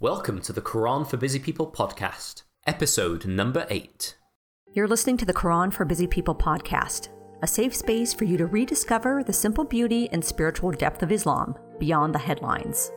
Welcome to the Quran for Busy People podcast, episode number 8. You're listening to the Quran for Busy People podcast, a safe space for you to rediscover the simple beauty and spiritual depth of Islam beyond the headlines.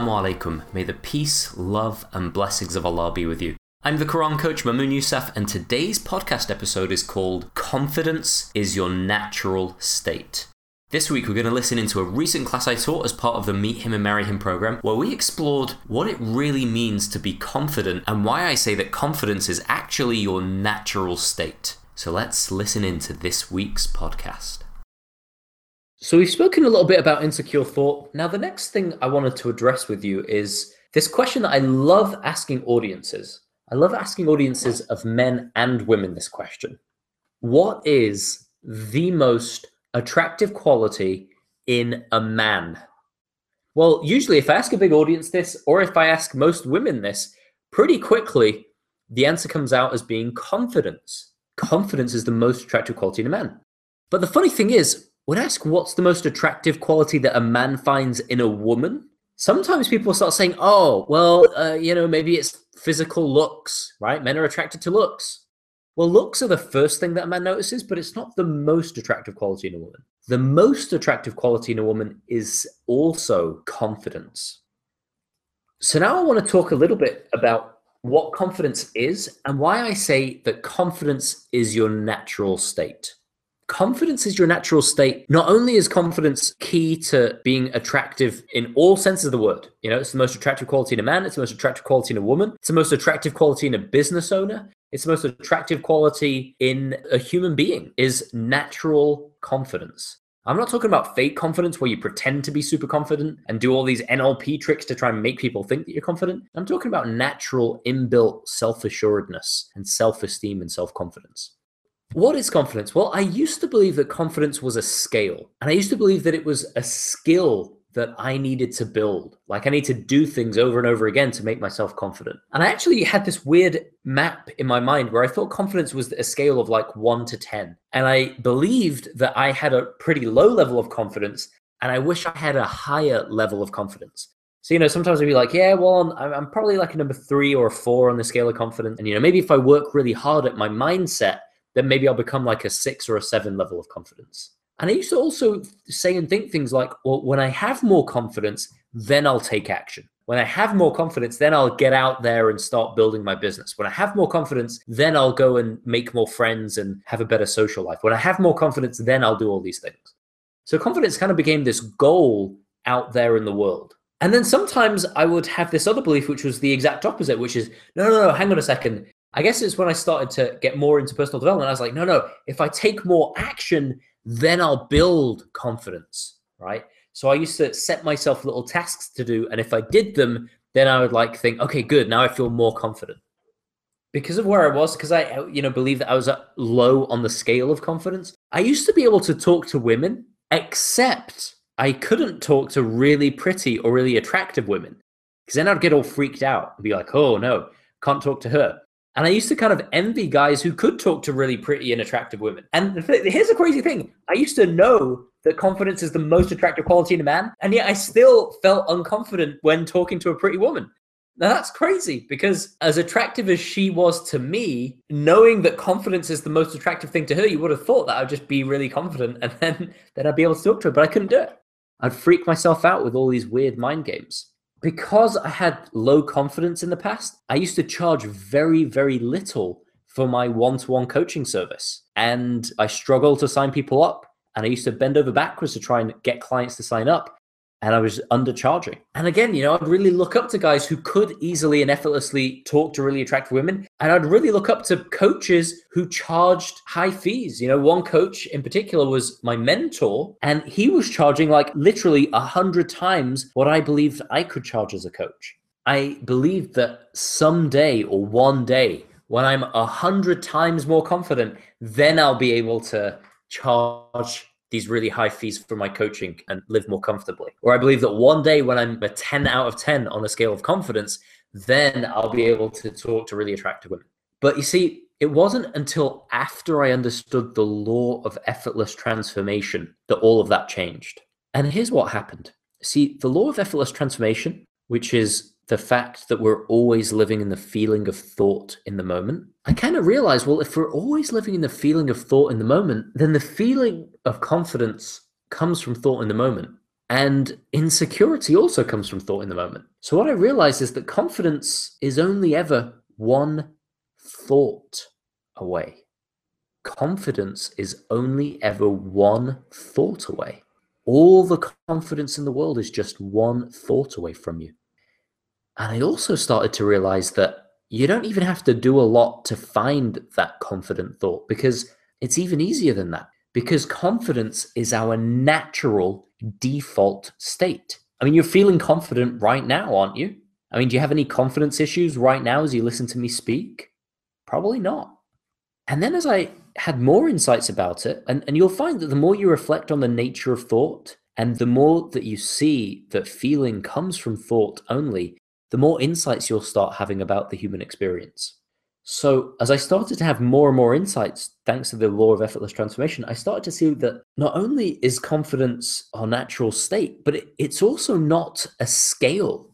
Assalamu alaikum. May the peace, love, and blessings of Allah be with you. I'm the Quran coach Mamoon Yusaf, and today's podcast episode is called Confidence is Your Natural State. This week, we're going to listen into a recent class I taught as part of the Meet Him and Marry Him program, where we explored what it really means to be confident and why I say that confidence is actually your natural state. So let's listen into this week's podcast. So we've spoken a little bit about insecure thought. Now, the next thing I wanted to address with you is this question that I love asking audiences. I love asking audiences of men and women this question. What is the most attractive quality in a man? Well, usually if I ask a big audience this, or if I ask most women this, pretty quickly the answer comes out as being confidence. Confidence is the most attractive quality in a man. But the funny thing is, would ask what's the most attractive quality that a man finds in a woman, sometimes people start saying, oh, well, uh, you know, maybe it's physical looks, right? Men are attracted to looks. Well, looks are the first thing that a man notices, but it's not the most attractive quality in a woman. The most attractive quality in a woman is also confidence. So now I want to talk a little bit about what confidence is and why I say that confidence is your natural state confidence is your natural state. Not only is confidence key to being attractive in all senses of the word, you know, it's the most attractive quality in a man, it's the most attractive quality in a woman, it's the most attractive quality in a business owner, it's the most attractive quality in a human being is natural confidence. I'm not talking about fake confidence where you pretend to be super confident and do all these NLP tricks to try and make people think that you're confident. I'm talking about natural, inbuilt self assuredness and self esteem and self confidence. What is confidence? Well, I used to believe that confidence was a scale, and I used to believe that it was a skill that I needed to build. Like I need to do things over and over again to make myself confident. And I actually had this weird map in my mind where I thought confidence was a scale of like one to 10. And I believed that I had a pretty low level of confidence, and I wish I had a higher level of confidence. So, you know, sometimes I'd be like, yeah, well, I'm, I'm probably like a number three or a four on the scale of confidence. And, you know, maybe if I work really hard at my mindset, then maybe I'll become like a six or a seven level of confidence. And I used to also say and think things like, well, when I have more confidence, then I'll take action. When I have more confidence, then I'll get out there and start building my business. When I have more confidence, then I'll go and make more friends and have a better social life. When I have more confidence, then I'll do all these things. So confidence kind of became this goal out there in the world. And then sometimes I would have this other belief, which was the exact opposite, which is no, no, no, hang on a second. I guess it's when I started to get more into personal development. I was like, no, no, if I take more action, then I'll build confidence, right? So I used to set myself little tasks to do. And if I did them, then I would like think, okay, good. Now I feel more confident. Because of where I was, because I, you know, believe that I was uh, low on the scale of confidence, I used to be able to talk to women, except I couldn't talk to really pretty or really attractive women. Because then I'd get all freaked out and be like, oh no, can't talk to her. And I used to kind of envy guys who could talk to really pretty and attractive women. And here's the crazy thing I used to know that confidence is the most attractive quality in a man. And yet I still felt unconfident when talking to a pretty woman. Now that's crazy because as attractive as she was to me, knowing that confidence is the most attractive thing to her, you would have thought that I'd just be really confident and then, then I'd be able to talk to her, but I couldn't do it. I'd freak myself out with all these weird mind games because I had low confidence in the past, I used to charge very, very little for my one to one coaching service. And I struggled to sign people up. And I used to bend over backwards to try and get clients to sign up and I was undercharging. And again, you know, I'd really look up to guys who could easily and effortlessly talk to really attractive women. And I'd really look up to coaches who charged high fees. You know, one coach in particular was my mentor, and he was charging like literally a hundred times what I believed I could charge as a coach. I believed that someday or one day when I'm a hundred times more confident, then I'll be able to charge these really high fees for my coaching and live more comfortably. Or I believe that one day when I'm a 10 out of 10 on a scale of confidence, then I'll be able to talk to really attractive women. But you see, it wasn't until after I understood the law of effortless transformation that all of that changed. And here's what happened. See, the law of effortless transformation, which is the fact that we're always living in the feeling of thought in the moment, I kind of realized, well, if we're always living in the feeling of thought in the moment, then the feeling of confidence comes from thought in the moment. And insecurity also comes from thought in the moment. So what I realized is that confidence is only ever one thought away. Confidence is only ever one thought away. All the confidence in the world is just one thought away from you. And I also started to realize that you don't even have to do a lot to find that confident thought because it's even easier than that. Because confidence is our natural default state. I mean, you're feeling confident right now, aren't you? I mean, do you have any confidence issues right now as you listen to me speak? Probably not. And then as I had more insights about it, and, and you'll find that the more you reflect on the nature of thought, and the more that you see that feeling comes from thought only, the more insights you'll start having about the human experience. So, as I started to have more and more insights, thanks to the law of effortless transformation, I started to see that not only is confidence our natural state, but it, it's also not a scale.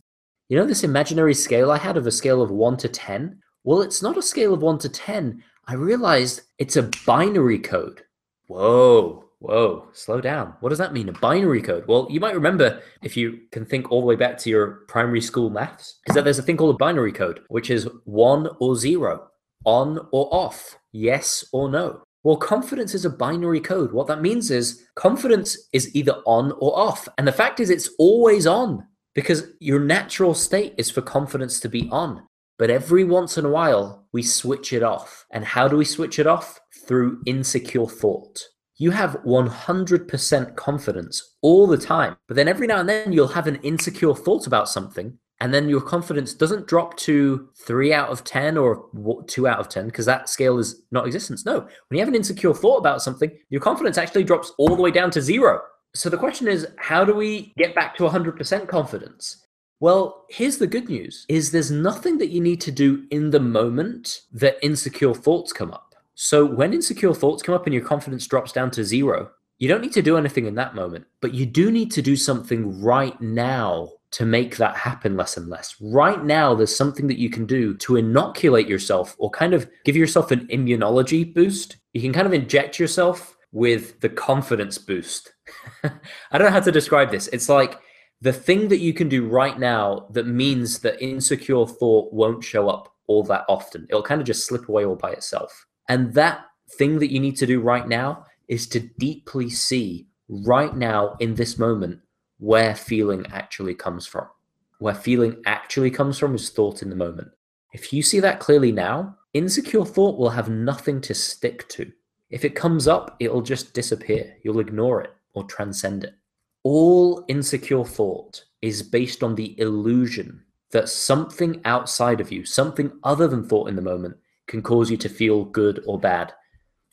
You know, this imaginary scale I had of a scale of one to 10? Well, it's not a scale of one to 10. I realized it's a binary code. Whoa, whoa, slow down. What does that mean? A binary code? Well, you might remember if you can think all the way back to your primary school maths, is that there's a thing called a binary code, which is one or zero, on or off, yes or no. Well, confidence is a binary code. What that means is confidence is either on or off. And the fact is, it's always on because your natural state is for confidence to be on. But every once in a while, we switch it off. And how do we switch it off? Through insecure thought. You have 100% confidence all the time, but then every now and then you'll have an insecure thought about something, and then your confidence doesn't drop to three out of 10 or two out of 10, because that scale is not existence. No, when you have an insecure thought about something, your confidence actually drops all the way down to zero. So the question is, how do we get back to 100% confidence? Well, here's the good news is there's nothing that you need to do in the moment that insecure thoughts come up. So when insecure thoughts come up and your confidence drops down to zero, you don't need to do anything in that moment, but you do need to do something right now to make that happen less and less. Right now, there's something that you can do to inoculate yourself or kind of give yourself an immunology boost. You can kind of inject yourself with the confidence boost. I don't know how to describe this. It's like the thing that you can do right now that means that insecure thought won't show up all that often. It'll kind of just slip away all by itself. And that thing that you need to do right now is to deeply see right now in this moment where feeling actually comes from. Where feeling actually comes from is thought in the moment. If you see that clearly now, insecure thought will have nothing to stick to. If it comes up, it'll just disappear. You'll ignore it or transcend it all insecure thought is based on the illusion that something outside of you, something other than thought in the moment, can cause you to feel good or bad.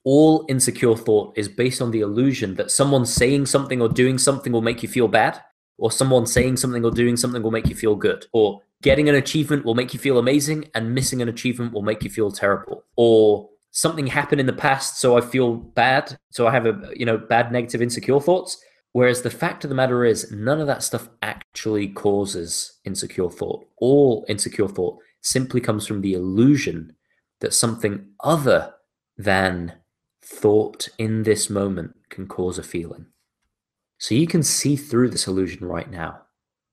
All insecure thought is based on the illusion that someone saying something or doing something will make you feel bad, or someone saying something or doing something will make you feel good, or getting an achievement will make you feel amazing, and missing an achievement will make you feel terrible, or something happened in the past, so I feel bad, so I have a you know bad negative insecure thoughts Whereas the fact of the matter is, none of that stuff actually causes insecure thought. All insecure thought simply comes from the illusion that something other than thought in this moment can cause a feeling. So you can see through this illusion right now.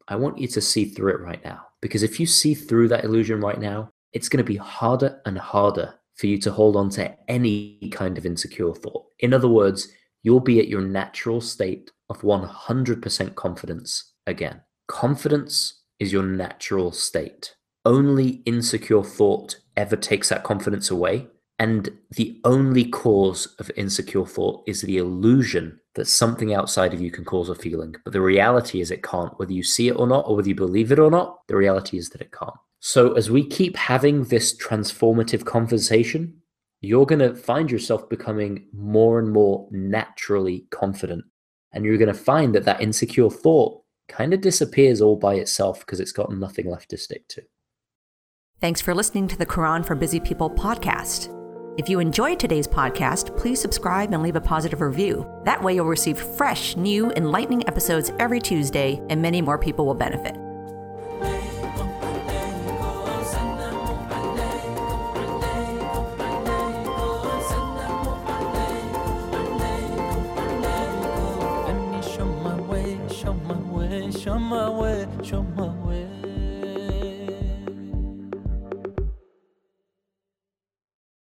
I want you to see through it right now. Because if you see through that illusion right now, it's going to be harder and harder for you to hold on to any kind of insecure thought. In other words, you'll be at your natural state of 100% confidence again. Confidence is your natural state. Only insecure thought ever takes that confidence away. And the only cause of insecure thought is the illusion that something outside of you can cause a feeling. But the reality is it can't. Whether you see it or not, or whether you believe it or not, the reality is that it can't. So as we keep having this transformative conversation, you're going to find yourself becoming more and more naturally confident. And you're going to find that that insecure thought kind of disappears all by itself because it's got nothing left to stick to. Thanks for listening to the Quran for Busy People podcast. If you enjoyed today's podcast, please subscribe and leave a positive review. That way, you'll receive fresh, new, enlightening episodes every Tuesday, and many more people will benefit.